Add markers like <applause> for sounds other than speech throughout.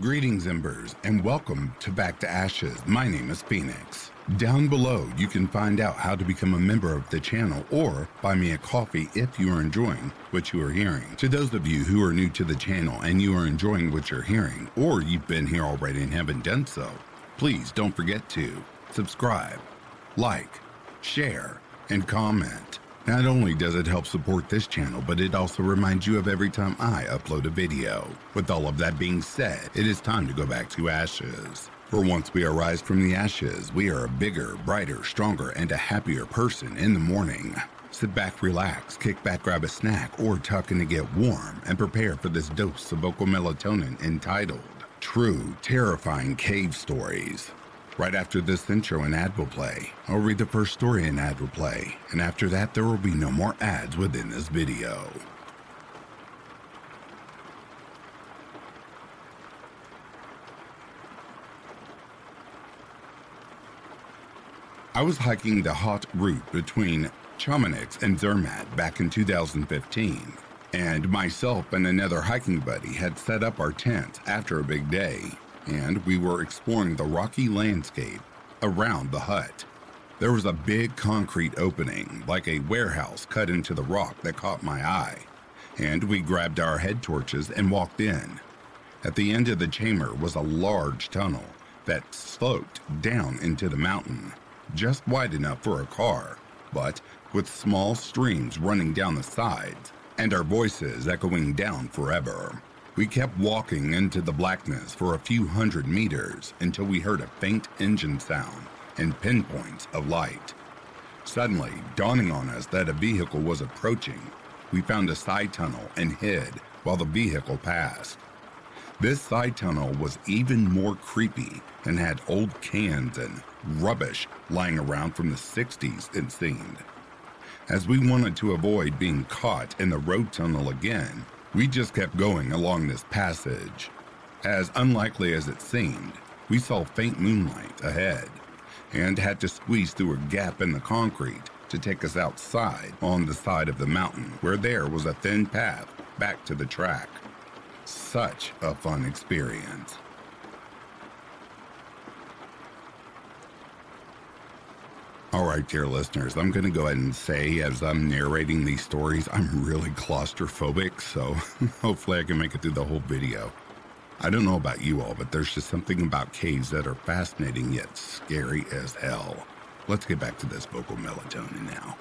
Greetings, Embers, and welcome to Back to Ashes. My name is Phoenix. Down below, you can find out how to become a member of the channel or buy me a coffee if you are enjoying what you are hearing. To those of you who are new to the channel and you are enjoying what you're hearing, or you've been here already and haven't done so, please don't forget to subscribe, like, share, and comment. Not only does it help support this channel, but it also reminds you of every time I upload a video. With all of that being said, it is time to go back to ashes. For once we arise from the ashes, we are a bigger, brighter, stronger, and a happier person in the morning. Sit back, relax, kick back, grab a snack, or tuck in to get warm and prepare for this dose of vocal melatonin entitled True Terrifying Cave Stories. Right after this intro, an ad will play. I'll read the first story an ad will play, and after that, there will be no more ads within this video. I was hiking the hot route between Chamonix and Zermatt back in 2015, and myself and another hiking buddy had set up our tents after a big day, and we were exploring the rocky landscape around the hut. There was a big concrete opening, like a warehouse cut into the rock, that caught my eye, and we grabbed our head torches and walked in. At the end of the chamber was a large tunnel that sloped down into the mountain, just wide enough for a car, but with small streams running down the sides and our voices echoing down forever. We kept walking into the blackness for a few hundred meters until we heard a faint engine sound and pinpoints of light. Suddenly, dawning on us that a vehicle was approaching, we found a side tunnel and hid while the vehicle passed. This side tunnel was even more creepy and had old cans and rubbish lying around from the 60s, it seemed. As we wanted to avoid being caught in the road tunnel again, we just kept going along this passage. As unlikely as it seemed, we saw faint moonlight ahead and had to squeeze through a gap in the concrete to take us outside on the side of the mountain where there was a thin path back to the track. Such a fun experience. All right, dear listeners, I'm going to go ahead and say as I'm narrating these stories, I'm really claustrophobic, so <laughs> hopefully I can make it through the whole video. I don't know about you all, but there's just something about caves that are fascinating yet scary as hell. Let's get back to this vocal melatonin now.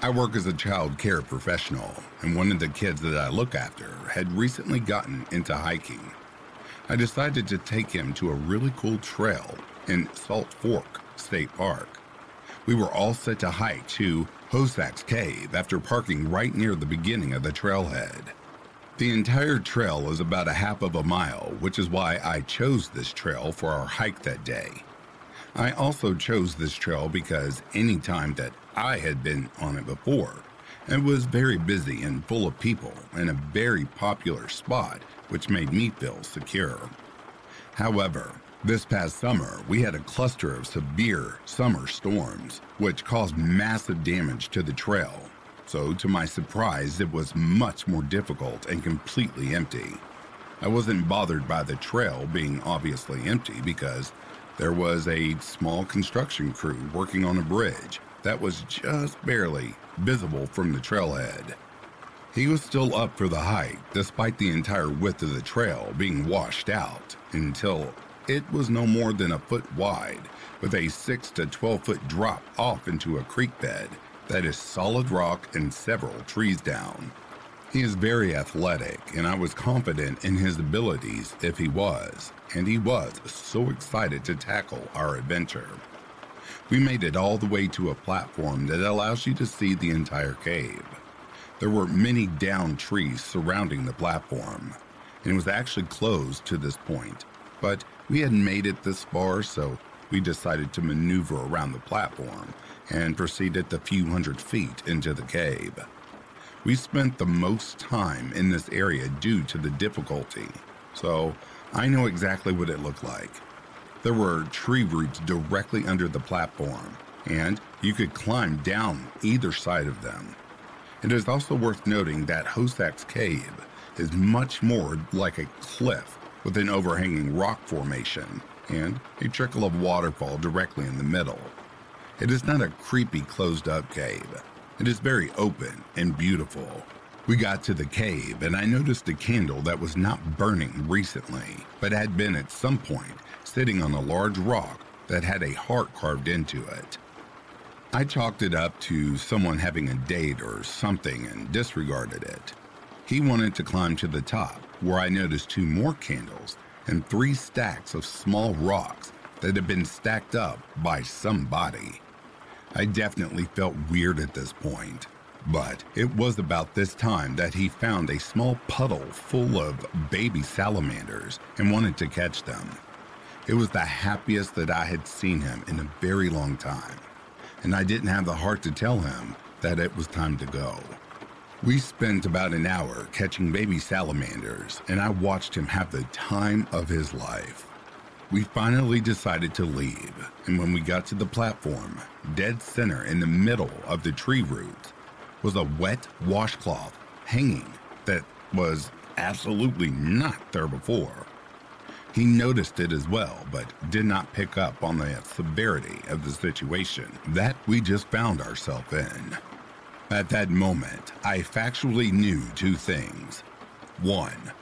I work as a child care professional, and one of the kids that I look after had recently gotten into hiking. I decided to take him to a really cool trail in Salt Fork State Park. We were all set to hike to Hosak's Cave after parking right near the beginning of the trailhead. The entire trail is about a half of a mile, which is why I chose this trail for our hike that day. I also chose this trail because any time that I had been on it before, it was very busy and full of people and a very popular spot, which made me feel secure. However, this past summer, we had a cluster of severe summer storms, which caused massive damage to the trail. So, to my surprise, it was much more difficult and completely empty. I wasn't bothered by the trail being obviously empty because there was a small construction crew working on a bridge that was just barely visible from the trailhead. He was still up for the hike despite the entire width of the trail being washed out until it was no more than a foot wide with a 6 to 12 foot drop off into a creek bed that is solid rock and several trees down. He is very athletic, and I was confident in his abilities if he was, and he was so excited to tackle our adventure. We made it all the way to a platform that allows you to see the entire cave. There were many down trees surrounding the platform, and it was actually closed to this point, but we hadn't made it this far, so we decided to maneuver around the platform and proceeded the few hundred feet into the cave. We spent the most time in this area due to the difficulty, so I know exactly what it looked like. There were tree roots directly under the platform, and you could climb down either side of them. It is also worth noting that Hosak's cave is much more like a cliff with an overhanging rock formation and a trickle of waterfall directly in the middle. It is not a creepy closed up cave. It is very open and beautiful. We got to the cave and I noticed a candle that was not burning recently, but had been at some point sitting on a large rock that had a heart carved into it. I chalked it up to someone having a date or something and disregarded it. He wanted to climb to the top, where I noticed two more candles and three stacks of small rocks that had been stacked up by somebody. I definitely felt weird at this point, but it was about this time that he found a small puddle full of baby salamanders and wanted to catch them. It was the happiest that I had seen him in a very long time, and I didn't have the heart to tell him that it was time to go. We spent about an hour catching baby salamanders, and I watched him have the time of his life. We finally decided to leave, and when we got to the platform, dead center in the middle of the tree roots was a wet washcloth hanging that was absolutely not there before. He noticed it as well, but did not pick up on the severity of the situation that we just found ourselves in. At that moment, I factually knew two things. One,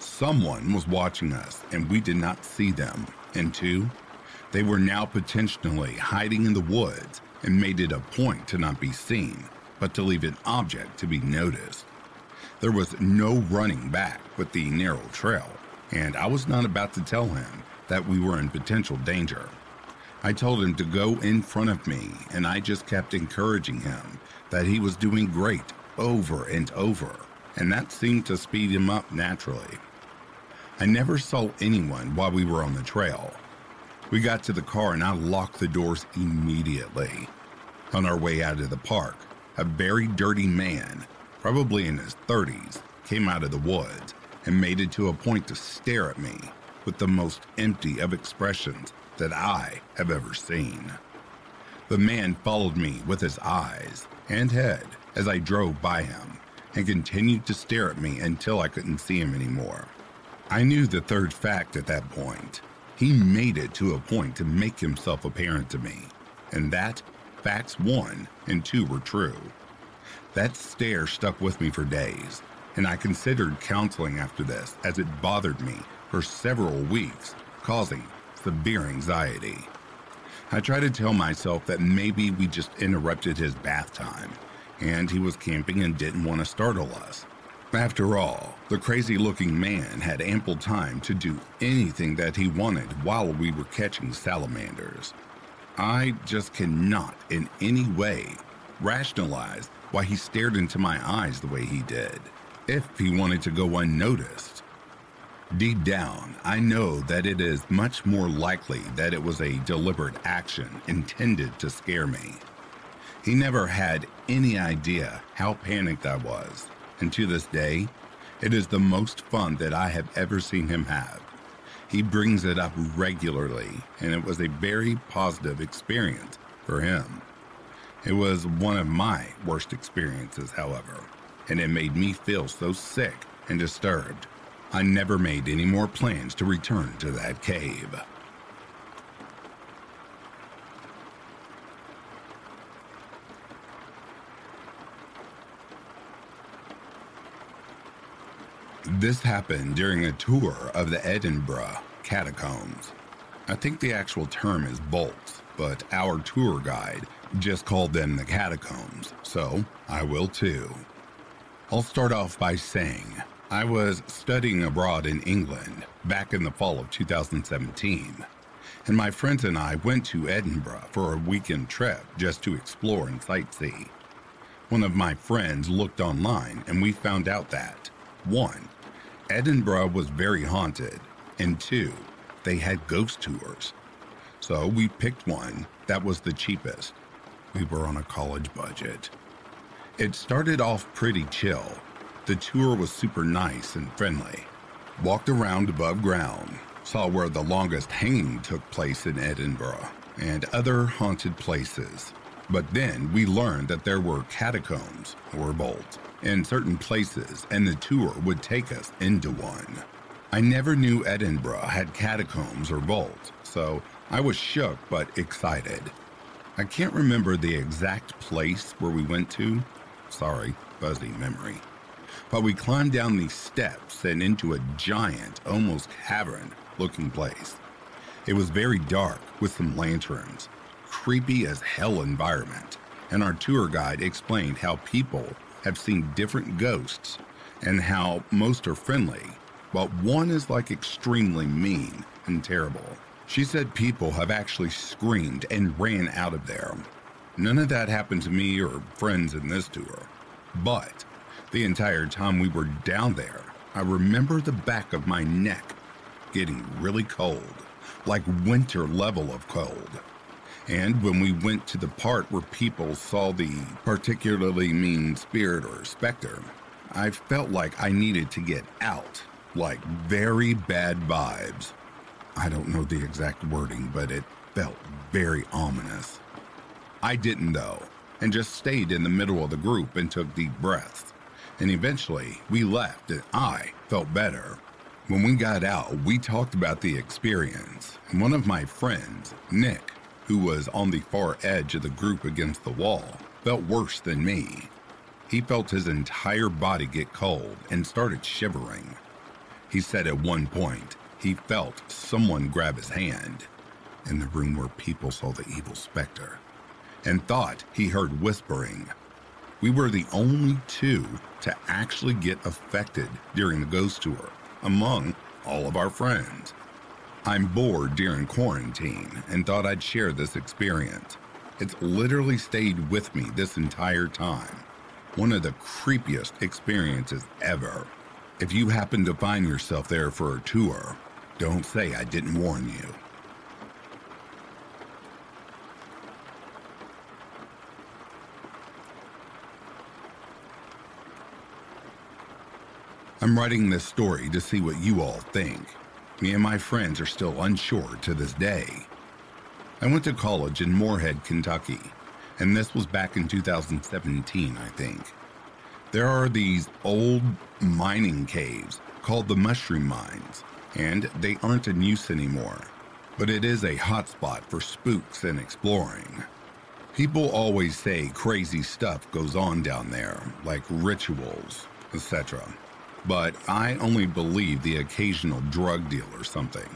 Someone was watching us and we did not see them. And two, they were now potentially hiding in the woods and made it a point to not be seen, but to leave an object to be noticed. There was no running back with the narrow trail, and I was not about to tell him that we were in potential danger. I told him to go in front of me, and I just kept encouraging him that he was doing great over and over, and that seemed to speed him up naturally. I never saw anyone while we were on the trail. We got to the car and I locked the doors immediately. On our way out of the park, a very dirty man, probably in his 30s, came out of the woods and made it to a point to stare at me with the most empty of expressions that I have ever seen. The man followed me with his eyes and head as I drove by him and continued to stare at me until I couldn't see him anymore. I knew the third fact at that point. He made it to a point to make himself apparent to me, and that facts one and two were true. That stare stuck with me for days, and I considered counseling after this as it bothered me for several weeks, causing severe anxiety. I tried to tell myself that maybe we just interrupted his bath time, and he was camping and didn't want to startle us. After all, the crazy looking man had ample time to do anything that he wanted while we were catching salamanders. I just cannot in any way rationalize why he stared into my eyes the way he did, if he wanted to go unnoticed. Deep down, I know that it is much more likely that it was a deliberate action intended to scare me. He never had any idea how panicked I was and to this day, it is the most fun that I have ever seen him have. He brings it up regularly, and it was a very positive experience for him. It was one of my worst experiences, however, and it made me feel so sick and disturbed. I never made any more plans to return to that cave. This happened during a tour of the Edinburgh catacombs. I think the actual term is vaults, but our tour guide just called them the catacombs, so I will too. I'll start off by saying I was studying abroad in England back in the fall of 2017, and my friends and I went to Edinburgh for a weekend trip just to explore and sightsee. One of my friends looked online and we found out that 1. Edinburgh was very haunted, and 2 they had ghost tours. So we picked one that was the cheapest. We were on a college budget. It started off pretty chill. The tour was super nice and friendly. Walked around above ground, saw where the longest hanging took place in Edinburgh, and other haunted places. But then we learned that there were catacombs, or vaults, in certain places, and the tour would take us into one. I never knew Edinburgh had catacombs or vaults, so I was shook but excited. I can't remember the exact place where we went to. Sorry, fuzzy memory. But we climbed down these steps and into a giant, almost cavern looking place. It was very dark with some lanterns, creepy as hell environment, and our tour guide explained how people have seen different ghosts and how most are friendly but one is like extremely mean and terrible. She said people have actually screamed and ran out of there. None of that happened to me or friends in this tour. But the entire time we were down there, I remember the back of my neck getting really cold, like winter level of cold. And when we went to the part where people saw the particularly mean spirit or specter, I felt like I needed to get out like very bad vibes. I don't know the exact wording, but it felt very ominous. I didn't, though, and just stayed in the middle of the group and took deep breaths. And eventually, we left, and I felt better. When we got out, we talked about the experience. One of my friends, Nick, who was on the far edge of the group against the wall, felt worse than me. He felt his entire body get cold and started shivering. He said at one point he felt someone grab his hand in the room where people saw the evil specter and thought he heard whispering. We were the only two to actually get affected during the ghost tour among all of our friends. I'm bored during quarantine and thought I'd share this experience. It's literally stayed with me this entire time. One of the creepiest experiences ever. If you happen to find yourself there for a tour, don't say I didn't warn you. I'm writing this story to see what you all think. Me and my friends are still unsure to this day. I went to college in Morehead, Kentucky, and this was back in 2017, I think. There are these old mining caves called the Mushroom Mines, and they aren't in use anymore. But it is a hotspot for spooks and exploring. People always say crazy stuff goes on down there, like rituals, etc. But I only believe the occasional drug deal or something.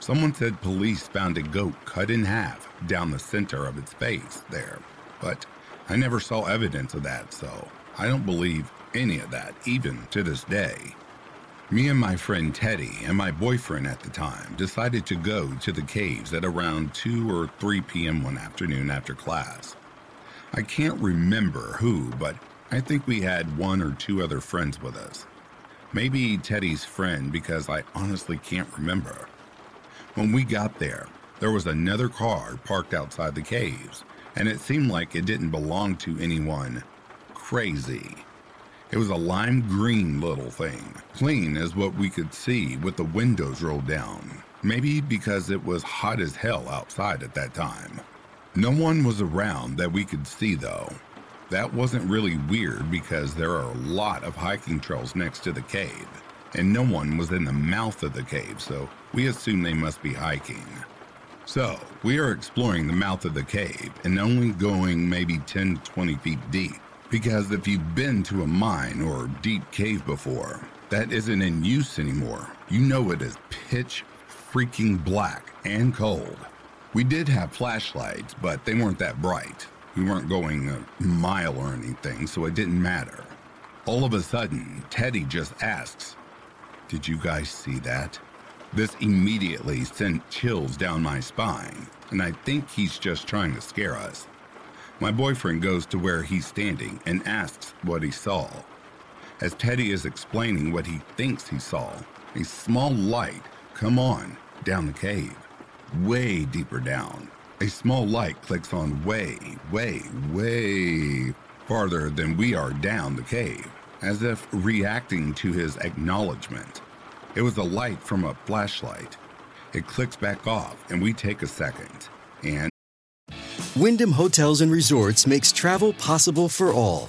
Someone said police found a goat cut in half down the center of its face there, but I never saw evidence of that, so I don't believe any of that, even to this day. Me and my friend Teddy and my boyfriend at the time decided to go to the caves at around 2 or 3 p.m. one afternoon after class. I can't remember who, but I think we had one or two other friends with us. Maybe Teddy's friend, because I honestly can't remember. When we got there, there was another car parked outside the caves, and it seemed like it didn't belong to anyone crazy. It was a lime green little thing, clean as what we could see with the windows rolled down. Maybe because it was hot as hell outside at that time. No one was around that we could see though. That wasn't really weird because there are a lot of hiking trails next to the cave, and no one was in the mouth of the cave, so we assumed they must be hiking. So, we are exploring the mouth of the cave and only going maybe 10 to 20 feet deep. Because if you've been to a mine or deep cave before, that isn't in use anymore. You know it is pitch freaking black and cold. We did have flashlights, but they weren't that bright. We weren't going a mile or anything, so it didn't matter. All of a sudden, Teddy just asks, Did you guys see that? This immediately sent chills down my spine, and I think he's just trying to scare us. My boyfriend goes to where he's standing and asks what he saw. As Teddy is explaining what he thinks he saw, a small light come on down the cave, way deeper down. A small light clicks on way, way, way farther than we are down the cave, as if reacting to his acknowledgement. It was a light from a flashlight. It clicks back off, and we take a second. And Wyndham Hotels and Resorts makes travel possible for all.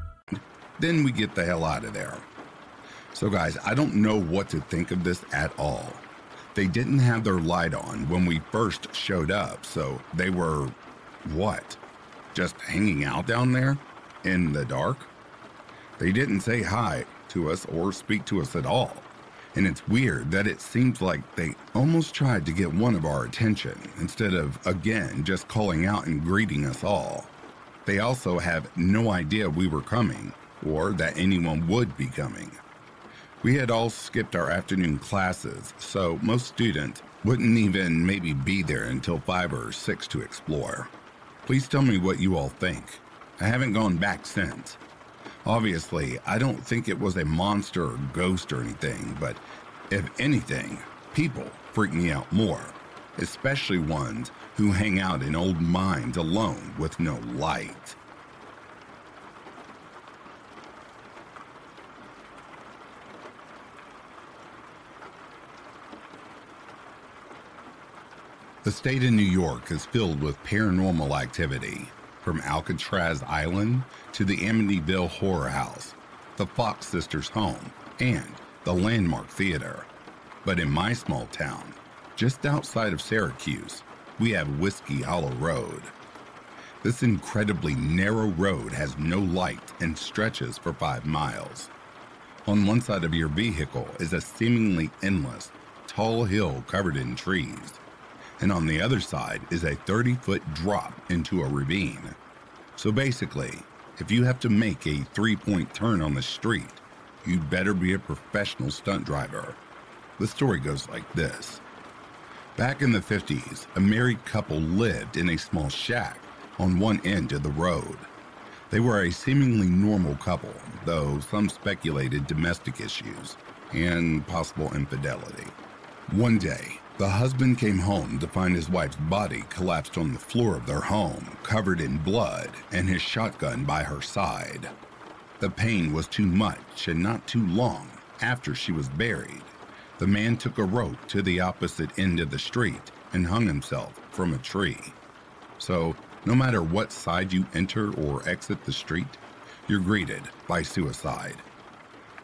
Then we get the hell out of there. So, guys, I don't know what to think of this at all. They didn't have their light on when we first showed up, so they were what? Just hanging out down there in the dark? They didn't say hi to us or speak to us at all. And it's weird that it seems like they almost tried to get one of our attention instead of, again, just calling out and greeting us all. They also have no idea we were coming or that anyone would be coming. We had all skipped our afternoon classes, so most students wouldn't even maybe be there until 5 or 6 to explore. Please tell me what you all think. I haven't gone back since. Obviously, I don't think it was a monster or ghost or anything, but if anything, people freak me out more, especially ones who hang out in old mines alone with no light. The state of New York is filled with paranormal activity, from Alcatraz Island to the Amityville Horror House, the Fox Sisters' home, and the Landmark Theater. But in my small town, just outside of Syracuse, we have Whiskey Hollow Road. This incredibly narrow road has no light and stretches for five miles. On one side of your vehicle is a seemingly endless, tall hill covered in trees and on the other side is a 30 foot drop into a ravine. So basically, if you have to make a three point turn on the street, you'd better be a professional stunt driver. The story goes like this Back in the 50s, a married couple lived in a small shack on one end of the road. They were a seemingly normal couple, though some speculated domestic issues and possible infidelity. One day, the husband came home to find his wife's body collapsed on the floor of their home, covered in blood, and his shotgun by her side. The pain was too much, and not too long after she was buried, the man took a rope to the opposite end of the street and hung himself from a tree. So, no matter what side you enter or exit the street, you're greeted by suicide.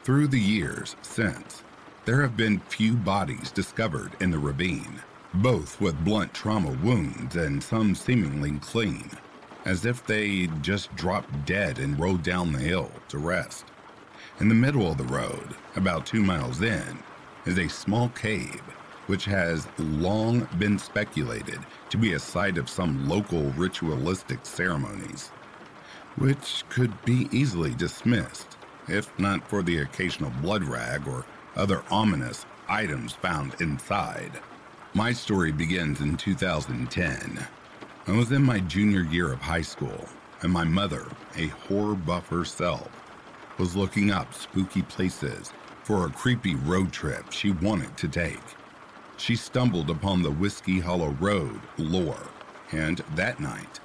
Through the years since, there have been few bodies discovered in the ravine, both with blunt trauma wounds and some seemingly clean, as if they just dropped dead and rode down the hill to rest. In the middle of the road, about two miles in, is a small cave which has long been speculated to be a site of some local ritualistic ceremonies, which could be easily dismissed if not for the occasional blood rag or other ominous items found inside. My story begins in 2010. I was in my junior year of high school, and my mother, a horror buff herself, was looking up spooky places for a creepy road trip she wanted to take. She stumbled upon the Whiskey Hollow Road lore, and that night,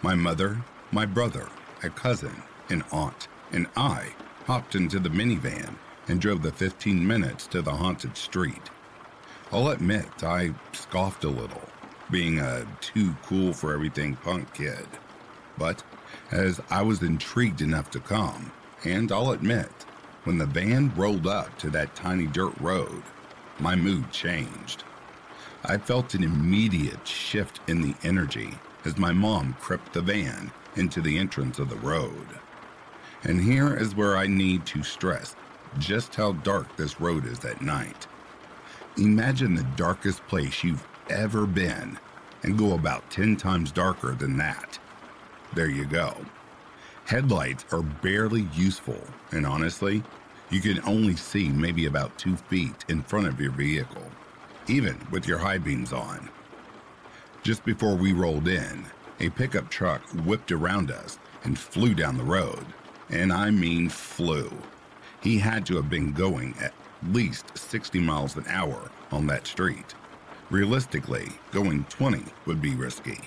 my mother, my brother, a cousin, an aunt, and I hopped into the minivan and drove the 15 minutes to the haunted street. I'll admit I scoffed a little, being a too cool for everything punk kid. But as I was intrigued enough to come, and I'll admit, when the van rolled up to that tiny dirt road, my mood changed. I felt an immediate shift in the energy as my mom crept the van into the entrance of the road. And here is where I need to stress just how dark this road is at night. Imagine the darkest place you've ever been and go about 10 times darker than that. There you go. Headlights are barely useful, and honestly, you can only see maybe about two feet in front of your vehicle, even with your high beams on. Just before we rolled in, a pickup truck whipped around us and flew down the road. And I mean flew. He had to have been going at least 60 miles an hour on that street. Realistically, going 20 would be risky.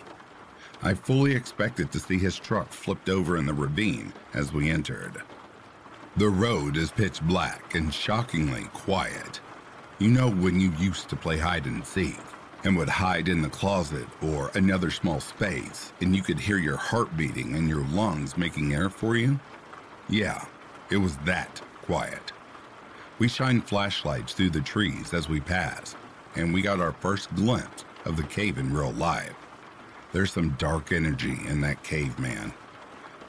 I fully expected to see his truck flipped over in the ravine as we entered. The road is pitch black and shockingly quiet. You know when you used to play hide and seek and would hide in the closet or another small space and you could hear your heart beating and your lungs making air for you? Yeah, it was that quiet. We shined flashlights through the trees as we passed, and we got our first glimpse of the cave in real life. There's some dark energy in that cave, man.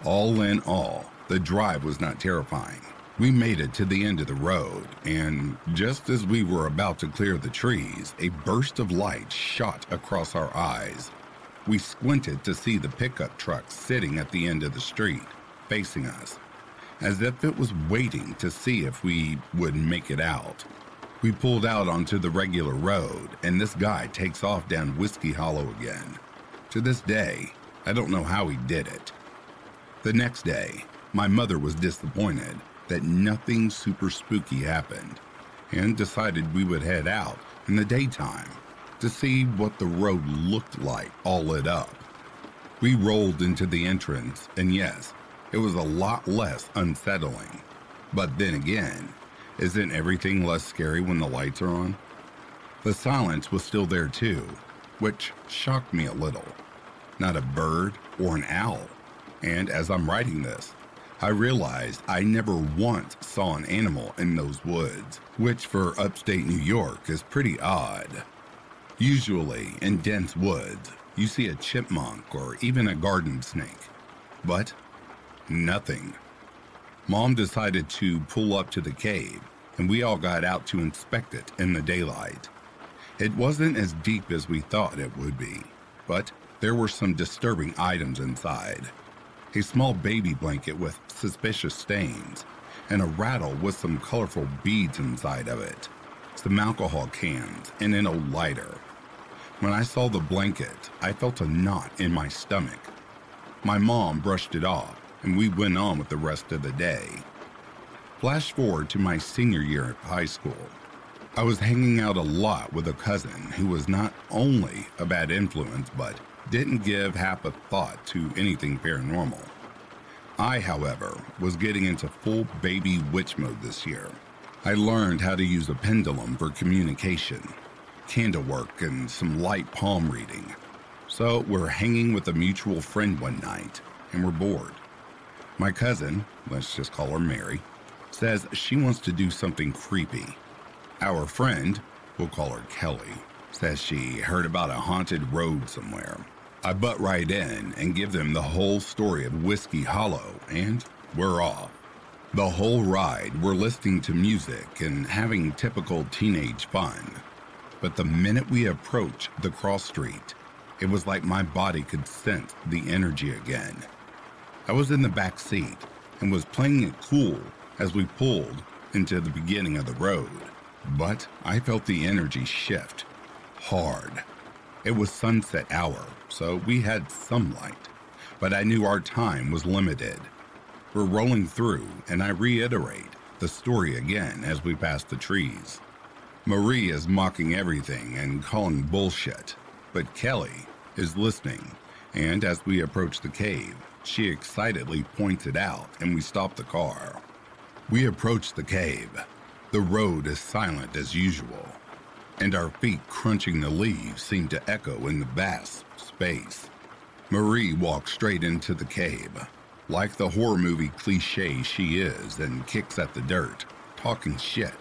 All in all, the drive was not terrifying. We made it to the end of the road, and just as we were about to clear the trees, a burst of light shot across our eyes. We squinted to see the pickup truck sitting at the end of the street, facing us as if it was waiting to see if we would make it out. We pulled out onto the regular road, and this guy takes off down Whiskey Hollow again. To this day, I don't know how he did it. The next day, my mother was disappointed that nothing super spooky happened and decided we would head out in the daytime to see what the road looked like all lit up. We rolled into the entrance, and yes, it was a lot less unsettling. But then again, isn't everything less scary when the lights are on? The silence was still there too, which shocked me a little. Not a bird or an owl. And as I'm writing this, I realized I never once saw an animal in those woods, which for upstate New York is pretty odd. Usually, in dense woods, you see a chipmunk or even a garden snake. But Nothing. Mom decided to pull up to the cave, and we all got out to inspect it in the daylight. It wasn't as deep as we thought it would be, but there were some disturbing items inside. A small baby blanket with suspicious stains, and a rattle with some colorful beads inside of it, some alcohol cans, and an old lighter. When I saw the blanket, I felt a knot in my stomach. My mom brushed it off and we went on with the rest of the day. Flash forward to my senior year of high school. I was hanging out a lot with a cousin who was not only a bad influence, but didn't give half a thought to anything paranormal. I, however, was getting into full baby witch mode this year. I learned how to use a pendulum for communication, candle work, and some light palm reading. So we're hanging with a mutual friend one night, and we're bored. My cousin, let's just call her Mary, says she wants to do something creepy. Our friend, we'll call her Kelly, says she heard about a haunted road somewhere. I butt right in and give them the whole story of Whiskey Hollow, and we're off. The whole ride, we're listening to music and having typical teenage fun. But the minute we approach the cross street, it was like my body could sense the energy again. I was in the back seat and was playing it cool as we pulled into the beginning of the road. But I felt the energy shift. hard. It was sunset hour, so we had some light, but I knew our time was limited. We're rolling through, and I reiterate the story again as we pass the trees. Marie is mocking everything and calling bullshit, but Kelly is listening, and as we approach the cave, she excitedly pointed out and we stopped the car. We approached the cave. The road is silent as usual, and our feet crunching the leaves seem to echo in the vast space. Marie walks straight into the cave, like the horror movie cliche she is, and kicks at the dirt, talking shit,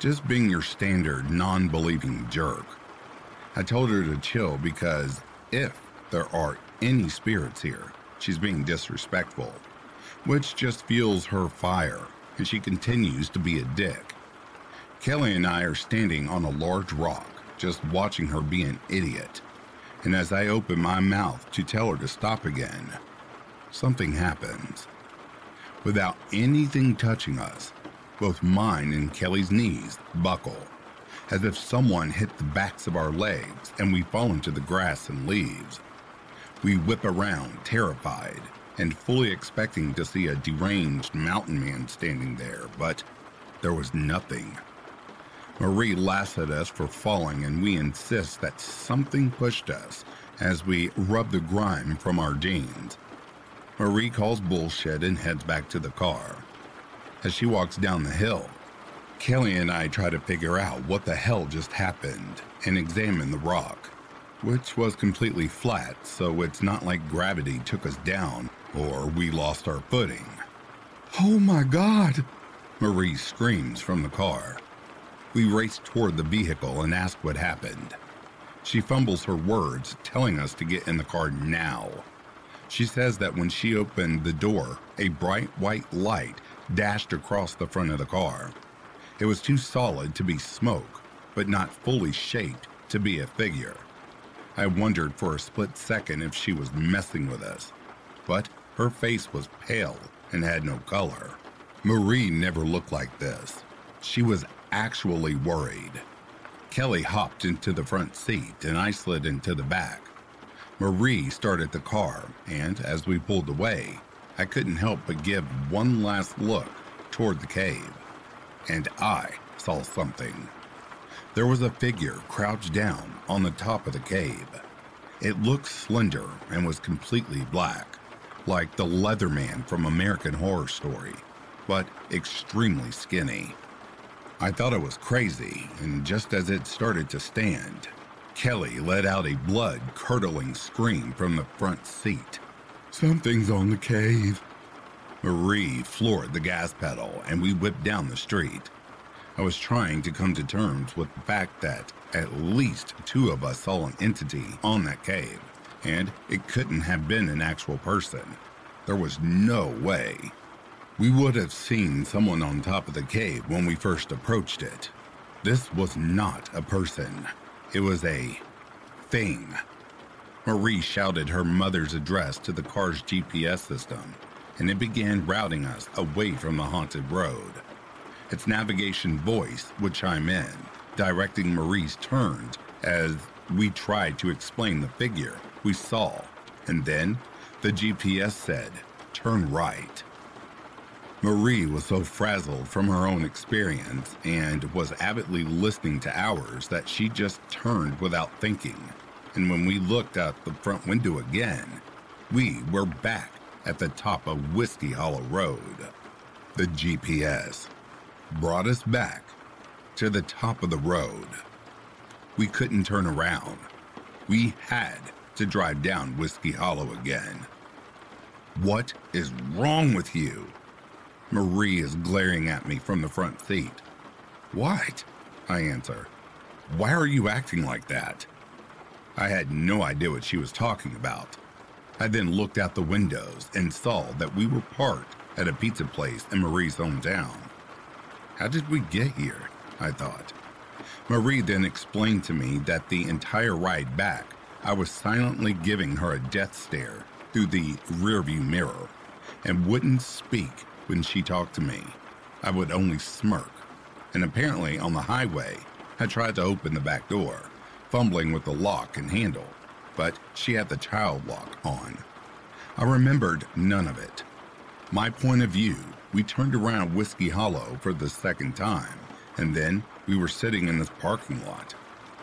just being your standard non believing jerk. I told her to chill because if there are any spirits here, she's being disrespectful, which just fuels her fire, and she continues to be a dick. Kelly and I are standing on a large rock, just watching her be an idiot. And as I open my mouth to tell her to stop again, something happens. Without anything touching us, both mine and Kelly's knees buckle, as if someone hit the backs of our legs and we fall into the grass and leaves. We whip around, terrified, and fully expecting to see a deranged mountain man standing there, but there was nothing. Marie laughs at us for falling, and we insist that something pushed us as we rub the grime from our jeans. Marie calls bullshit and heads back to the car. As she walks down the hill, Kelly and I try to figure out what the hell just happened and examine the rock which was completely flat, so it's not like gravity took us down or we lost our footing. Oh my God! Marie screams from the car. We race toward the vehicle and ask what happened. She fumbles her words, telling us to get in the car now. She says that when she opened the door, a bright white light dashed across the front of the car. It was too solid to be smoke, but not fully shaped to be a figure. I wondered for a split second if she was messing with us, but her face was pale and had no color. Marie never looked like this. She was actually worried. Kelly hopped into the front seat and I slid into the back. Marie started the car, and as we pulled away, I couldn't help but give one last look toward the cave. And I saw something. There was a figure crouched down on the top of the cave. It looked slender and was completely black, like the Leatherman from American Horror Story, but extremely skinny. I thought it was crazy, and just as it started to stand, Kelly let out a blood curdling scream from the front seat. Something's on the cave. Marie floored the gas pedal and we whipped down the street. I was trying to come to terms with the fact that at least two of us saw an entity on that cave, and it couldn't have been an actual person. There was no way. We would have seen someone on top of the cave when we first approached it. This was not a person, it was a thing. Marie shouted her mother's address to the car's GPS system, and it began routing us away from the haunted road. Its navigation voice would chime in, directing Marie's turns as we tried to explain the figure we saw. And then the GPS said, turn right. Marie was so frazzled from her own experience and was avidly listening to ours that she just turned without thinking. And when we looked out the front window again, we were back at the top of Whiskey Hollow Road. The GPS brought us back to the top of the road. We couldn't turn around. We had to drive down Whiskey Hollow again. What is wrong with you? Marie is glaring at me from the front seat. What? I answer. Why are you acting like that? I had no idea what she was talking about. I then looked out the windows and saw that we were parked at a pizza place in Marie's hometown. How did we get here? I thought. Marie then explained to me that the entire ride back, I was silently giving her a death stare through the rearview mirror and wouldn't speak when she talked to me. I would only smirk. And apparently, on the highway, I tried to open the back door, fumbling with the lock and handle, but she had the child lock on. I remembered none of it. My point of view, we turned around Whiskey Hollow for the second time, and then we were sitting in this parking lot.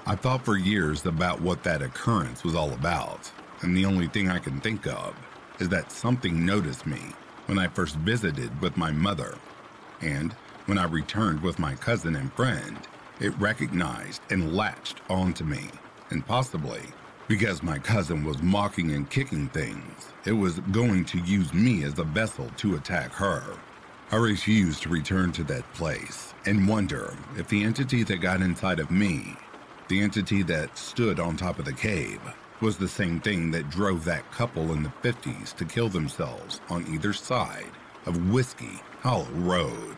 I thought for years about what that occurrence was all about, and the only thing I can think of is that something noticed me when I first visited with my mother, and when I returned with my cousin and friend, it recognized and latched onto me, and possibly because my cousin was mocking and kicking things, it was going to use me as a vessel to attack her. I refused to return to that place and wonder if the entity that got inside of me, the entity that stood on top of the cave, was the same thing that drove that couple in the 50s to kill themselves on either side of Whiskey Hollow Road.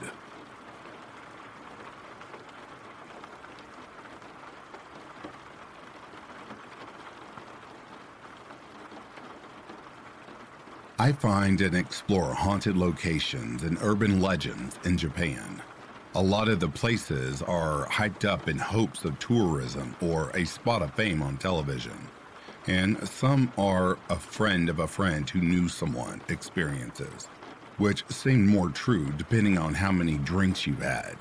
I find and explore haunted locations and urban legends in Japan. A lot of the places are hyped up in hopes of tourism or a spot of fame on television. And some are a friend of a friend who knew someone experiences, which seem more true depending on how many drinks you've had.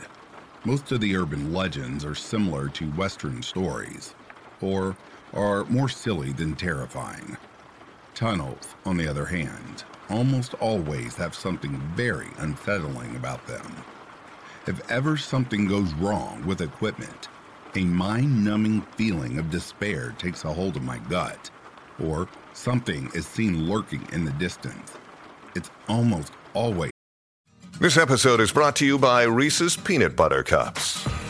Most of the urban legends are similar to Western stories, or are more silly than terrifying. Tunnels, on the other hand, almost always have something very unsettling about them. If ever something goes wrong with equipment, a mind numbing feeling of despair takes a hold of my gut, or something is seen lurking in the distance. It's almost always. This episode is brought to you by Reese's Peanut Butter Cups.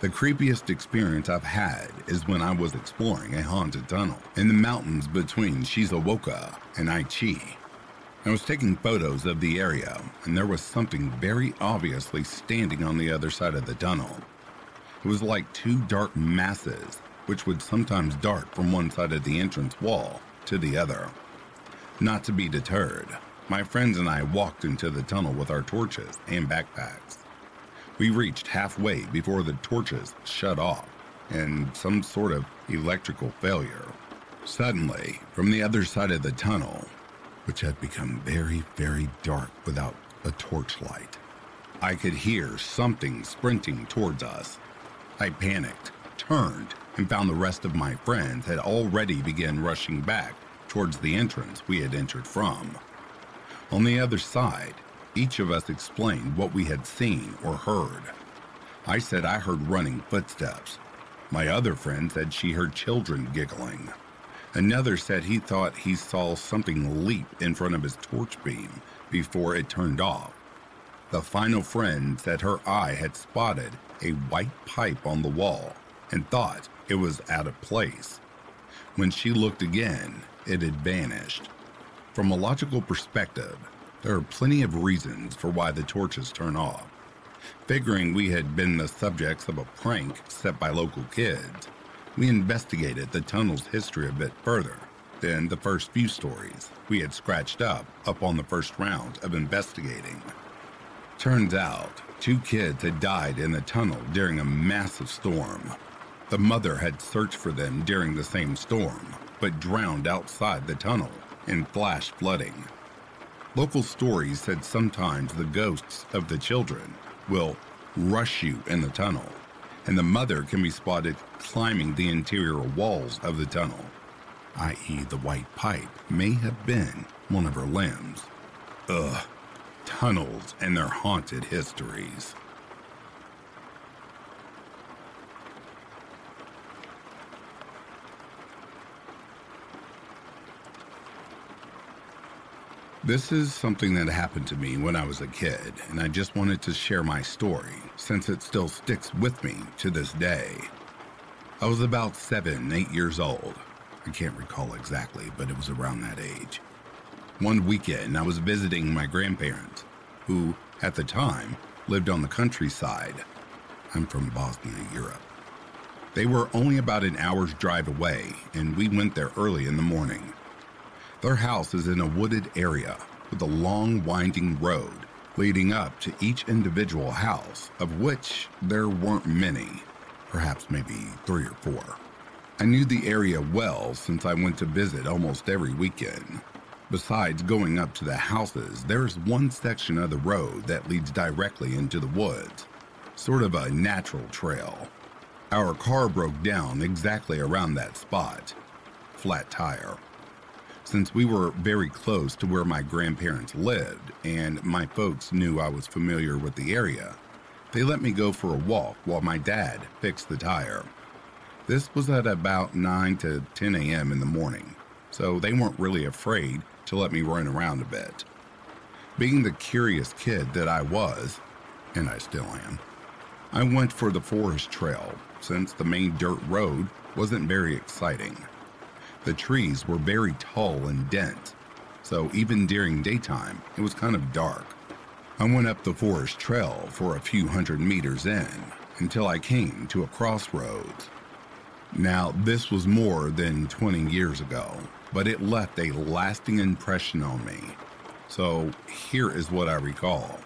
The creepiest experience I've had is when I was exploring a haunted tunnel in the mountains between Shizuoka and Aichi. I was taking photos of the area, and there was something very obviously standing on the other side of the tunnel. It was like two dark masses, which would sometimes dart from one side of the entrance wall to the other. Not to be deterred, my friends and I walked into the tunnel with our torches and backpacks. We reached halfway before the torches shut off and some sort of electrical failure. Suddenly, from the other side of the tunnel, which had become very, very dark without a torchlight, I could hear something sprinting towards us. I panicked, turned, and found the rest of my friends had already begun rushing back towards the entrance we had entered from. On the other side, each of us explained what we had seen or heard. I said I heard running footsteps. My other friend said she heard children giggling. Another said he thought he saw something leap in front of his torch beam before it turned off. The final friend said her eye had spotted a white pipe on the wall and thought it was out of place. When she looked again, it had vanished. From a logical perspective, there are plenty of reasons for why the torches turn off. Figuring we had been the subjects of a prank set by local kids, we investigated the tunnel's history a bit further than the first few stories we had scratched up upon the first round of investigating. Turns out, two kids had died in the tunnel during a massive storm. The mother had searched for them during the same storm, but drowned outside the tunnel in flash flooding. Local stories said sometimes the ghosts of the children will rush you in the tunnel, and the mother can be spotted climbing the interior walls of the tunnel, i.e., the white pipe may have been one of her limbs. Ugh, tunnels and their haunted histories. This is something that happened to me when I was a kid, and I just wanted to share my story since it still sticks with me to this day. I was about seven, eight years old, I can't recall exactly, but it was around that age. One weekend, I was visiting my grandparents, who, at the time, lived on the countryside. I'm from Bosnia, Europe. They were only about an hour's drive away, and we went there early in the morning. Their house is in a wooded area with a long, winding road leading up to each individual house, of which there weren't many, perhaps maybe three or four. I knew the area well since I went to visit almost every weekend. Besides going up to the houses, there's one section of the road that leads directly into the woods, sort of a natural trail. Our car broke down exactly around that spot. Flat tire. Since we were very close to where my grandparents lived and my folks knew I was familiar with the area, they let me go for a walk while my dad fixed the tire. This was at about 9 to 10 a.m. in the morning, so they weren't really afraid to let me run around a bit. Being the curious kid that I was, and I still am, I went for the forest trail since the main dirt road wasn't very exciting. The trees were very tall and dense, so even during daytime, it was kind of dark. I went up the forest trail for a few hundred meters in until I came to a crossroads. Now, this was more than 20 years ago, but it left a lasting impression on me. So, here is what I recall.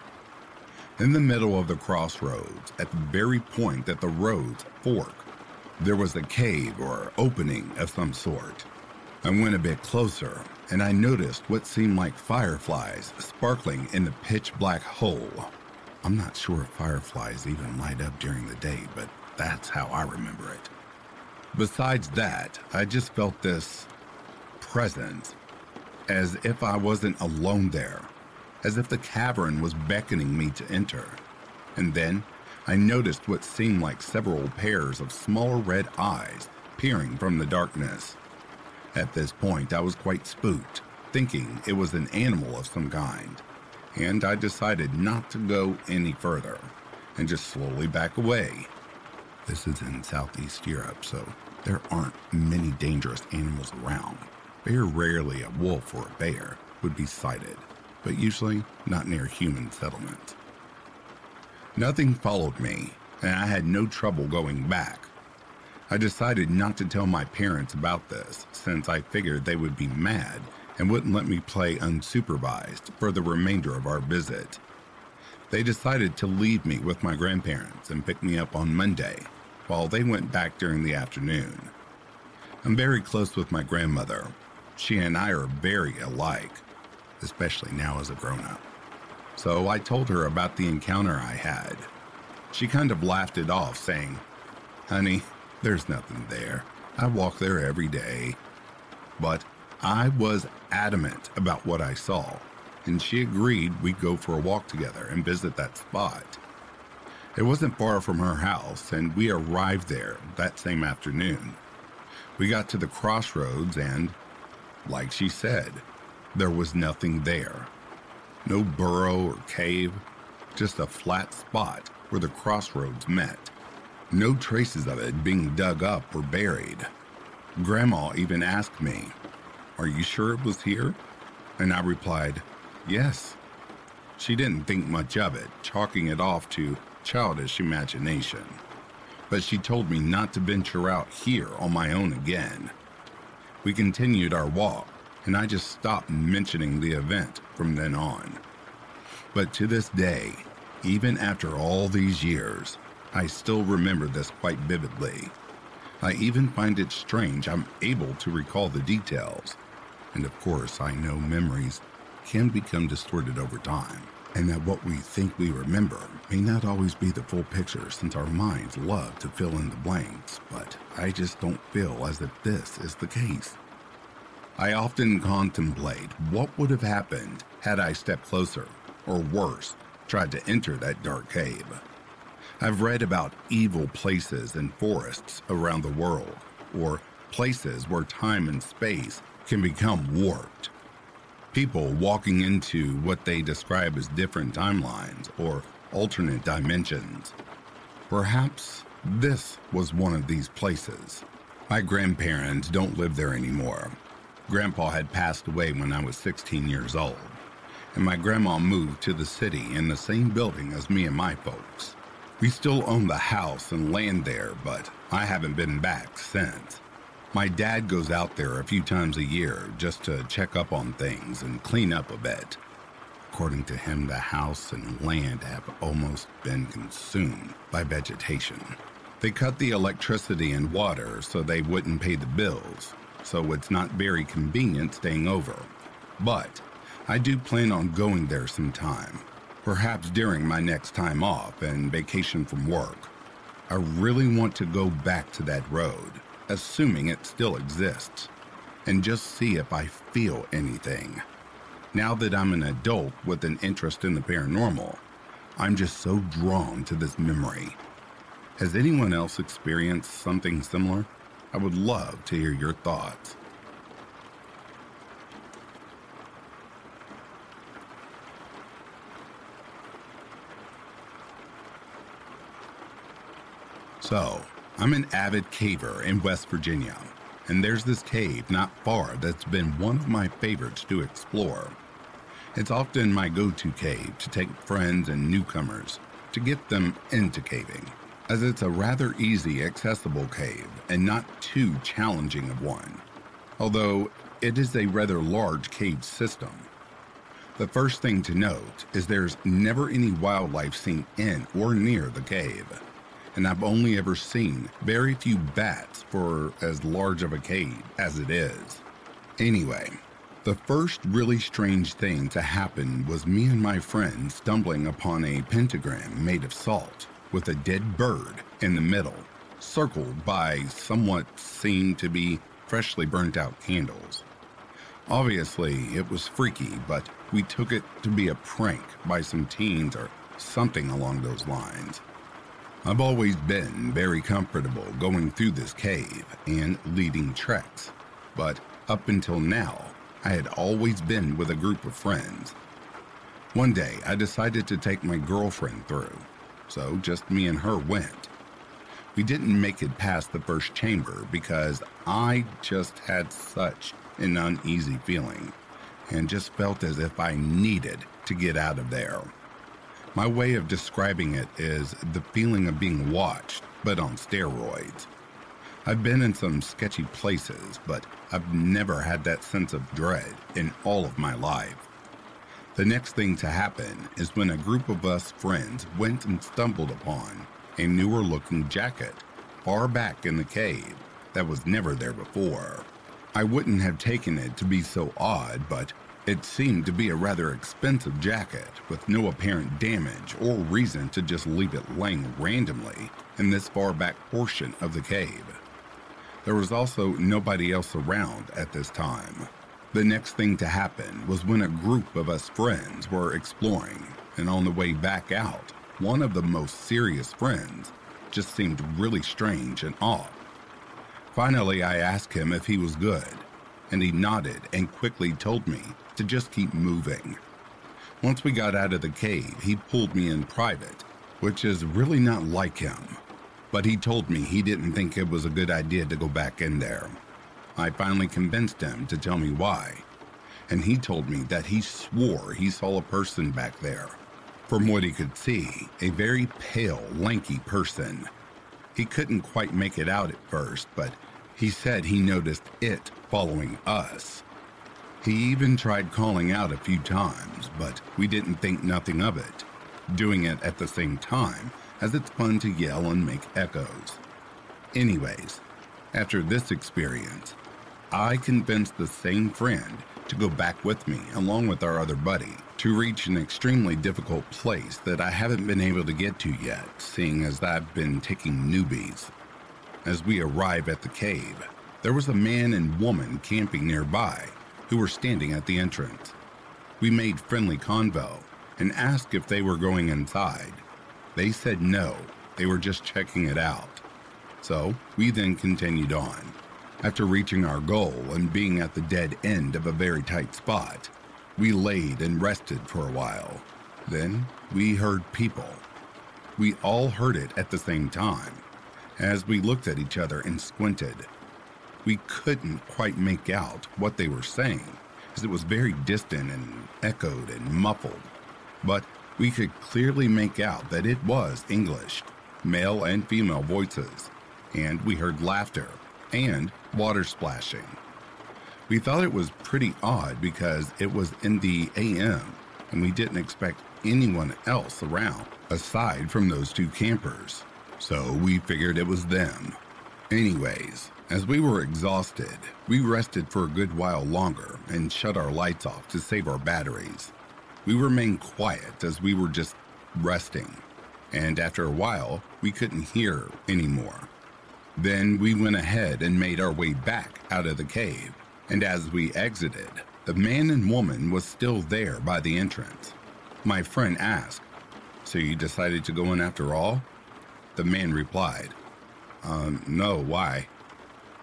In the middle of the crossroads, at the very point that the roads fork, there was a cave or opening of some sort. I went a bit closer and I noticed what seemed like fireflies sparkling in the pitch black hole. I'm not sure if fireflies even light up during the day, but that's how I remember it. Besides that, I just felt this presence, as if I wasn't alone there, as if the cavern was beckoning me to enter. And then I noticed what seemed like several pairs of small red eyes peering from the darkness. At this point, I was quite spooked, thinking it was an animal of some kind, and I decided not to go any further and just slowly back away. This is in Southeast Europe, so there aren't many dangerous animals around. Very rarely a wolf or a bear would be sighted, but usually not near human settlements. Nothing followed me, and I had no trouble going back. I decided not to tell my parents about this since I figured they would be mad and wouldn't let me play unsupervised for the remainder of our visit. They decided to leave me with my grandparents and pick me up on Monday while they went back during the afternoon. I'm very close with my grandmother. She and I are very alike, especially now as a grown up. So I told her about the encounter I had. She kind of laughed it off, saying, Honey, there's nothing there. I walk there every day. But I was adamant about what I saw, and she agreed we'd go for a walk together and visit that spot. It wasn't far from her house, and we arrived there that same afternoon. We got to the crossroads, and, like she said, there was nothing there. No burrow or cave, just a flat spot where the crossroads met. No traces of it being dug up or buried. Grandma even asked me, Are you sure it was here? And I replied, Yes. She didn't think much of it, chalking it off to childish imagination. But she told me not to venture out here on my own again. We continued our walk, and I just stopped mentioning the event from then on. But to this day, even after all these years, I still remember this quite vividly. I even find it strange I'm able to recall the details. And of course, I know memories can become distorted over time, and that what we think we remember may not always be the full picture since our minds love to fill in the blanks, but I just don't feel as if this is the case. I often contemplate what would have happened had I stepped closer, or worse, tried to enter that dark cave. I've read about evil places and forests around the world, or places where time and space can become warped. People walking into what they describe as different timelines or alternate dimensions. Perhaps this was one of these places. My grandparents don't live there anymore. Grandpa had passed away when I was 16 years old, and my grandma moved to the city in the same building as me and my folks. We still own the house and land there, but I haven't been back since. My dad goes out there a few times a year just to check up on things and clean up a bit. According to him, the house and land have almost been consumed by vegetation. They cut the electricity and water so they wouldn't pay the bills, so it's not very convenient staying over. But I do plan on going there sometime, perhaps during my next time off and vacation from work. I really want to go back to that road, assuming it still exists, and just see if I feel anything. Now that I'm an adult with an interest in the paranormal, I'm just so drawn to this memory. Has anyone else experienced something similar? I would love to hear your thoughts. So, I'm an avid caver in West Virginia, and there's this cave not far that's been one of my favorites to explore. It's often my go to cave to take friends and newcomers to get them into caving, as it's a rather easy, accessible cave and not too challenging of one, although it is a rather large cave system. The first thing to note is there's never any wildlife seen in or near the cave, and I've only ever seen very few bats for as large of a cave as it is. Anyway, the first really strange thing to happen was me and my friend stumbling upon a pentagram made of salt with a dead bird in the middle, circled by somewhat seemed to be freshly burnt out candles. Obviously, it was freaky, but we took it to be a prank by some teens or something along those lines. I've always been very comfortable going through this cave and leading treks, but up until now, I had always been with a group of friends. One day, I decided to take my girlfriend through, so just me and her went. We didn't make it past the first chamber because I just had such an uneasy feeling and just felt as if I needed to get out of there. My way of describing it is the feeling of being watched, but on steroids. I've been in some sketchy places, but I've never had that sense of dread in all of my life. The next thing to happen is when a group of us friends went and stumbled upon a newer looking jacket far back in the cave that was never there before. I wouldn't have taken it to be so odd, but it seemed to be a rather expensive jacket with no apparent damage or reason to just leave it laying randomly in this far back portion of the cave. There was also nobody else around at this time. The next thing to happen was when a group of us friends were exploring, and on the way back out, one of the most serious friends just seemed really strange and off. Finally, I asked him if he was good, and he nodded and quickly told me to just keep moving. Once we got out of the cave, he pulled me in private, which is really not like him but he told me he didn't think it was a good idea to go back in there. I finally convinced him to tell me why, and he told me that he swore he saw a person back there. From what he could see, a very pale, lanky person. He couldn't quite make it out at first, but he said he noticed it following us. He even tried calling out a few times, but we didn't think nothing of it. Doing it at the same time as it's fun to yell and make echoes. Anyways, after this experience, I convinced the same friend to go back with me along with our other buddy to reach an extremely difficult place that I haven't been able to get to yet, seeing as I've been taking newbies. As we arrive at the cave, there was a man and woman camping nearby who were standing at the entrance. We made friendly convo and asked if they were going inside. They said no, they were just checking it out. So we then continued on. After reaching our goal and being at the dead end of a very tight spot, we laid and rested for a while. Then we heard people. We all heard it at the same time. As we looked at each other and squinted, we couldn't quite make out what they were saying, as it was very distant and echoed and muffled. But we could clearly make out that it was English, male and female voices, and we heard laughter and water splashing. We thought it was pretty odd because it was in the AM and we didn't expect anyone else around aside from those two campers. So we figured it was them. Anyways, as we were exhausted, we rested for a good while longer and shut our lights off to save our batteries. We remained quiet as we were just resting, and after a while, we couldn't hear anymore. Then we went ahead and made our way back out of the cave, and as we exited, the man and woman was still there by the entrance. My friend asked, So you decided to go in after all? The man replied, Um, no, why?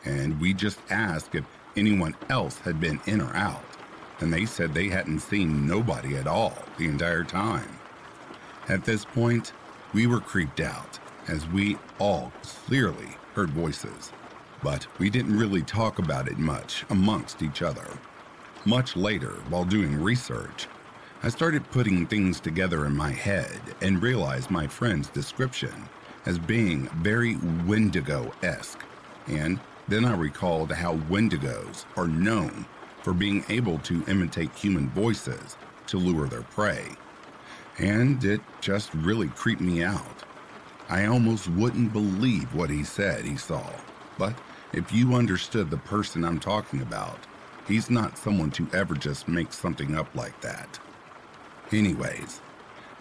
And we just asked if anyone else had been in or out, and they said they hadn't seen nobody at all the entire time. At this point, we were creeped out, as we all clearly heard voices, but we didn't really talk about it much amongst each other. Much later, while doing research, I started putting things together in my head and realized my friend's description as being very Wendigo esque. And then I recalled how Wendigos are known for being able to imitate human voices to lure their prey. And it just really creeped me out. I almost wouldn't believe what he said he saw. But if you understood the person I'm talking about, he's not someone to ever just make something up like that. Anyways,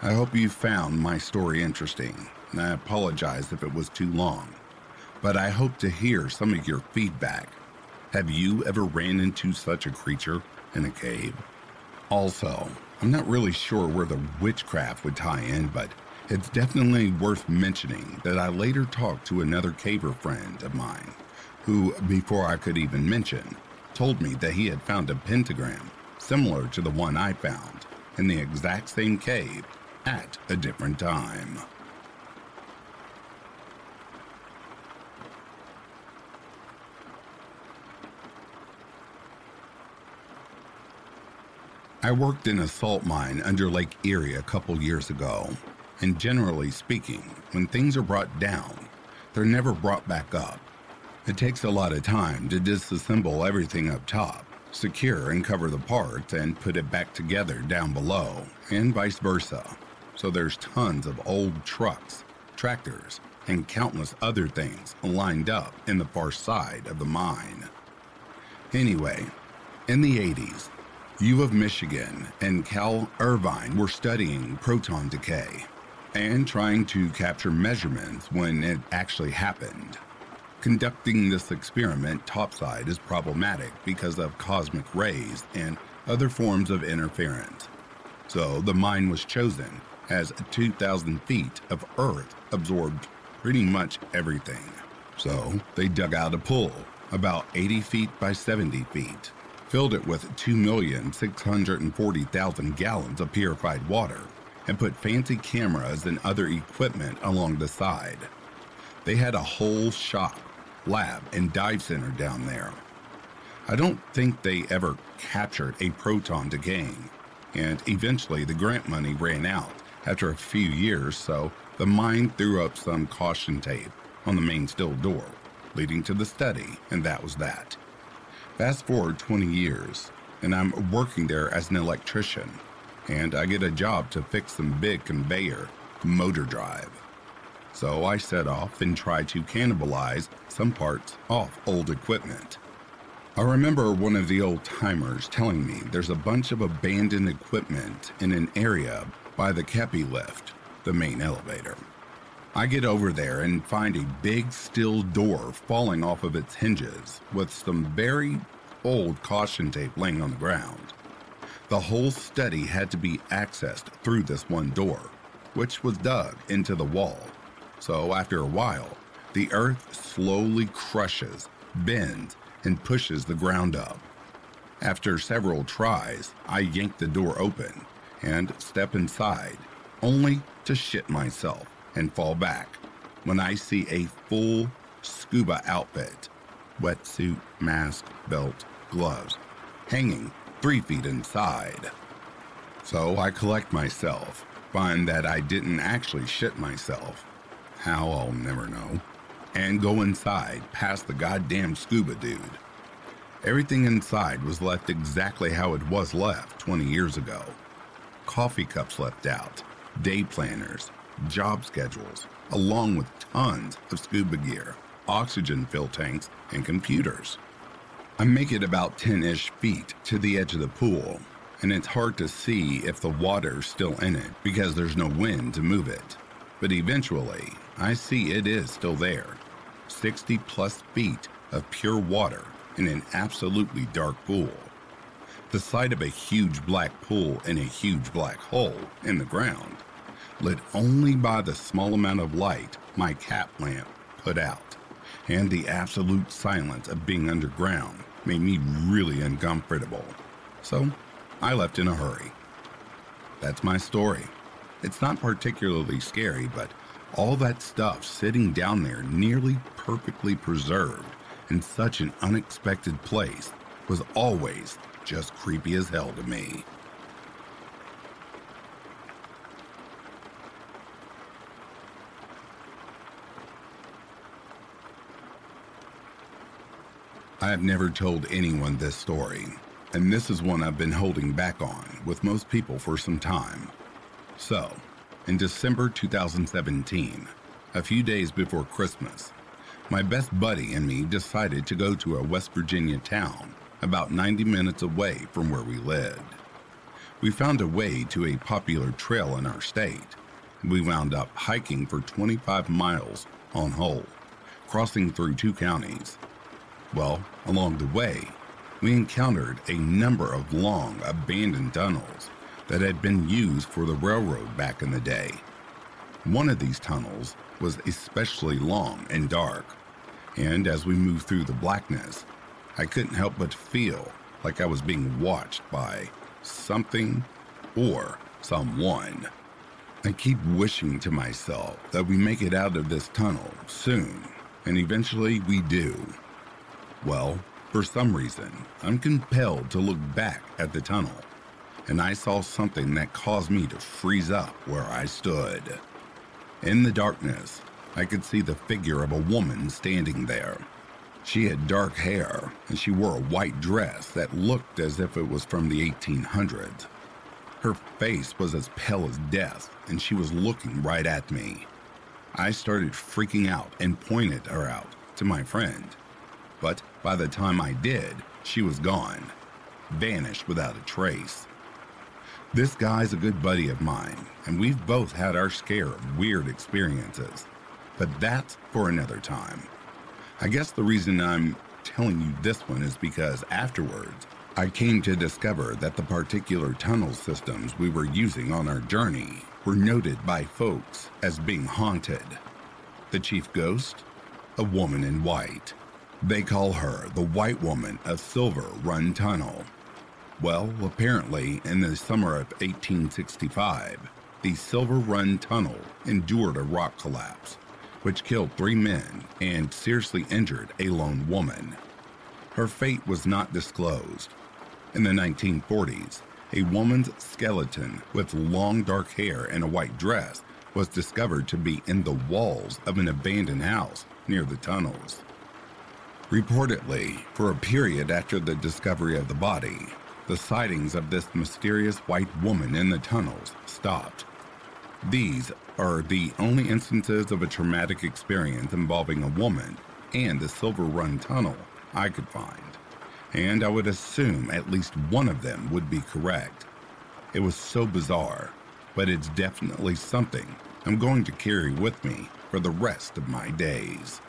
I hope you found my story interesting, I apologize if it was too long. But I hope to hear some of your feedback. Have you ever ran into such a creature in a cave? Also, I'm not really sure where the witchcraft would tie in, but it's definitely worth mentioning that I later talked to another caver friend of mine who, before I could even mention, told me that he had found a pentagram similar to the one I found in the exact same cave at a different time. I worked in a salt mine under Lake Erie a couple years ago, and generally speaking, when things are brought down, they're never brought back up. It takes a lot of time to disassemble everything up top, secure and cover the parts, and put it back together down below, and vice versa. So there's tons of old trucks, tractors, and countless other things lined up in the far side of the mine. Anyway, in the 80s, U of Michigan and Cal Irvine were studying proton decay and trying to capture measurements when it actually happened. Conducting this experiment topside is problematic because of cosmic rays and other forms of interference. So the mine was chosen as 2,000 feet of Earth absorbed pretty much everything. So they dug out a pool about 80 feet by 70 feet filled it with 2,640,000 gallons of purified water, and put fancy cameras and other equipment along the side. They had a whole shop, lab, and dive center down there. I don't think they ever captured a proton decaying, and eventually the grant money ran out after a few years, so the mine threw up some caution tape on the main steel door, leading to the study, and that was that. Fast forward 20 years, and I'm working there as an electrician, and I get a job to fix some big conveyor motor drive. So I set off and try to cannibalize some parts off old equipment. I remember one of the old timers telling me there's a bunch of abandoned equipment in an area by the Kepi lift, the main elevator. I get over there and find a big steel door falling off of its hinges with some very old caution tape laying on the ground. The whole study had to be accessed through this one door, which was dug into the wall. So after a while, the earth slowly crushes, bends, and pushes the ground up. After several tries, I yank the door open and step inside, only to shit myself and fall back when I see a full scuba outfit. wetsuit, mask, belt, gloves, hanging three feet inside. So I collect myself, find that I didn't actually shit myself. How, I'll never know. And go inside past the goddamn scuba dude. Everything inside was left exactly how it was left 20 years ago. Coffee cups left out, day planners, job schedules, along with tons of scuba gear, oxygen fill tanks, and computers. I make it about 10 ish feet to the edge of the pool, and it's hard to see if the water's still in it because there's no wind to move it. But eventually, I see it is still there 60 plus feet of pure water in an absolutely dark pool. The sight of a huge black pool in a huge black hole in the ground, lit only by the small amount of light my cap lamp put out, and the absolute silence of being underground made me really uncomfortable. So I left in a hurry. That's my story. It's not particularly scary, but all that stuff sitting down there nearly perfectly preserved in such an unexpected place was always just creepy as hell to me. I have never told anyone this story, and this is one I've been holding back on with most people for some time. So, in December 2017, a few days before Christmas, my best buddy and me decided to go to a West Virginia town about 90 minutes away from where we lived. We found a way to a popular trail in our state. We wound up hiking for 25 miles on whole, crossing through two counties well, along the way, we encountered a number of long abandoned tunnels that had been used for the railroad back in the day. One of these tunnels was especially long and dark, and as we moved through the blackness, I couldn't help but feel like I was being watched by something or someone. I keep wishing to myself that we make it out of this tunnel soon, and eventually we do. Well, for some reason, I'm compelled to look back at the tunnel, and I saw something that caused me to freeze up where I stood. In the darkness, I could see the figure of a woman standing there. She had dark hair, and she wore a white dress that looked as if it was from the 1800s. Her face was as pale as death, and she was looking right at me. I started freaking out and pointed her out to my friend. But by the time I did, she was gone, vanished without a trace. This guy's a good buddy of mine, and we've both had our scare of weird experiences. But that's for another time. I guess the reason I'm telling you this one is because afterwards, I came to discover that the particular tunnel systems we were using on our journey were noted by folks as being haunted. The chief ghost? A woman in white. They call her the White Woman of Silver Run Tunnel. Well, apparently, in the summer of 1865, the Silver Run Tunnel endured a rock collapse, which killed three men and seriously injured a lone woman. Her fate was not disclosed. In the 1940s, a woman's skeleton with long dark hair and a white dress was discovered to be in the walls of an abandoned house near the tunnels. Reportedly, for a period after the discovery of the body, the sightings of this mysterious white woman in the tunnels stopped. These are the only instances of a traumatic experience involving a woman and the Silver Run Tunnel I could find, and I would assume at least one of them would be correct. It was so bizarre, but it's definitely something I'm going to carry with me for the rest of my days.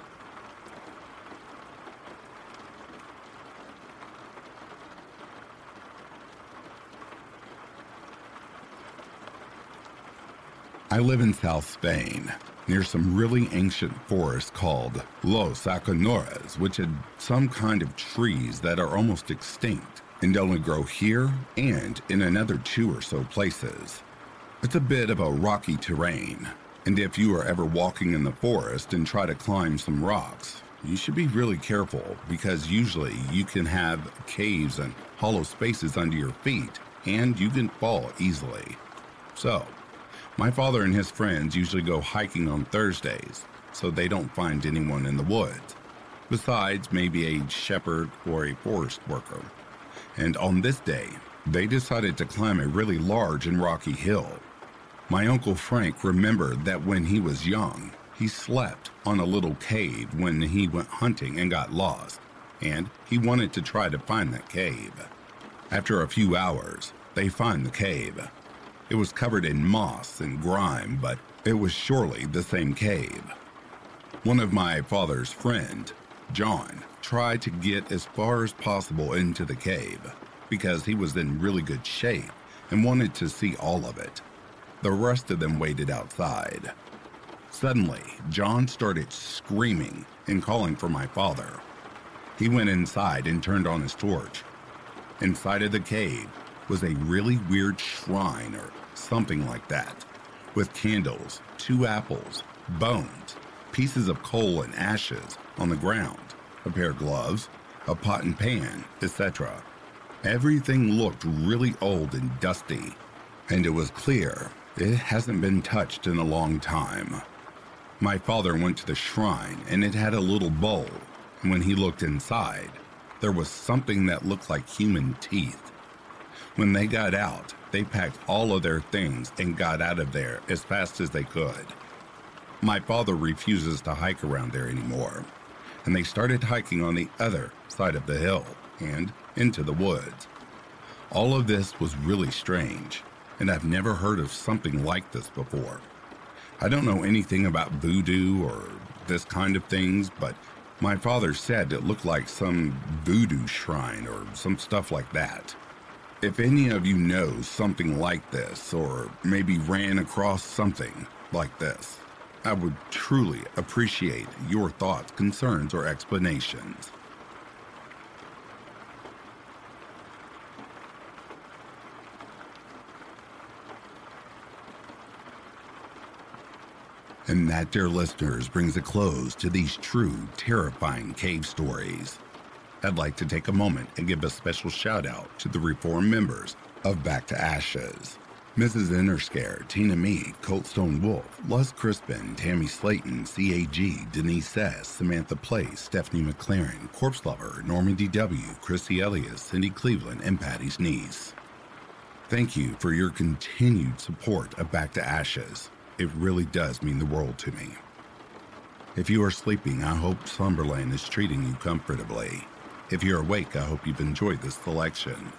I live in South Spain, near some really ancient forest called Los Aconoras, which had some kind of trees that are almost extinct and only grow here and in another two or so places. It's a bit of a rocky terrain, and if you are ever walking in the forest and try to climb some rocks, you should be really careful because usually you can have caves and hollow spaces under your feet and you can fall easily. So, my father and his friends usually go hiking on Thursdays so they don't find anyone in the woods, besides maybe a shepherd or a forest worker. And on this day, they decided to climb a really large and rocky hill. My Uncle Frank remembered that when he was young, he slept on a little cave when he went hunting and got lost, and he wanted to try to find that cave. After a few hours, they find the cave. It was covered in moss and grime, but it was surely the same cave. One of my father's friend, John, tried to get as far as possible into the cave because he was in really good shape and wanted to see all of it. The rest of them waited outside. Suddenly, John started screaming and calling for my father. He went inside and turned on his torch. Inside of the cave was a really weird shrine or something like that, with candles, two apples, bones, pieces of coal and ashes on the ground, a pair of gloves, a pot and pan, etc. Everything looked really old and dusty, and it was clear it hasn't been touched in a long time. My father went to the shrine and it had a little bowl. When he looked inside, there was something that looked like human teeth. When they got out, they packed all of their things and got out of there as fast as they could. My father refuses to hike around there anymore, and they started hiking on the other side of the hill and into the woods. All of this was really strange, and I've never heard of something like this before. I don't know anything about voodoo or this kind of things, but my father said it looked like some voodoo shrine or some stuff like that. If any of you know something like this, or maybe ran across something like this, I would truly appreciate your thoughts, concerns, or explanations. And that, dear listeners, brings a close to these true, terrifying cave stories. I'd like to take a moment and give a special shout out to the reform members of Back to Ashes. Mrs. Interscare, Tina Mead, Coltstone Wolf, Luz Crispin, Tammy Slayton, CAG, Denise S., Samantha Place, Stephanie McLaren, Corpse Lover, Norman DW, Chrissy Elias, Cindy Cleveland, and Patty's niece. Thank you for your continued support of Back to Ashes. It really does mean the world to me. If you are sleeping, I hope Slumberland is treating you comfortably. If you're awake, I hope you've enjoyed this selection.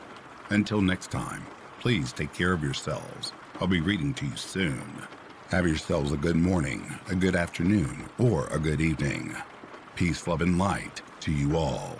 Until next time, please take care of yourselves. I'll be reading to you soon. Have yourselves a good morning, a good afternoon, or a good evening. Peace, love, and light to you all.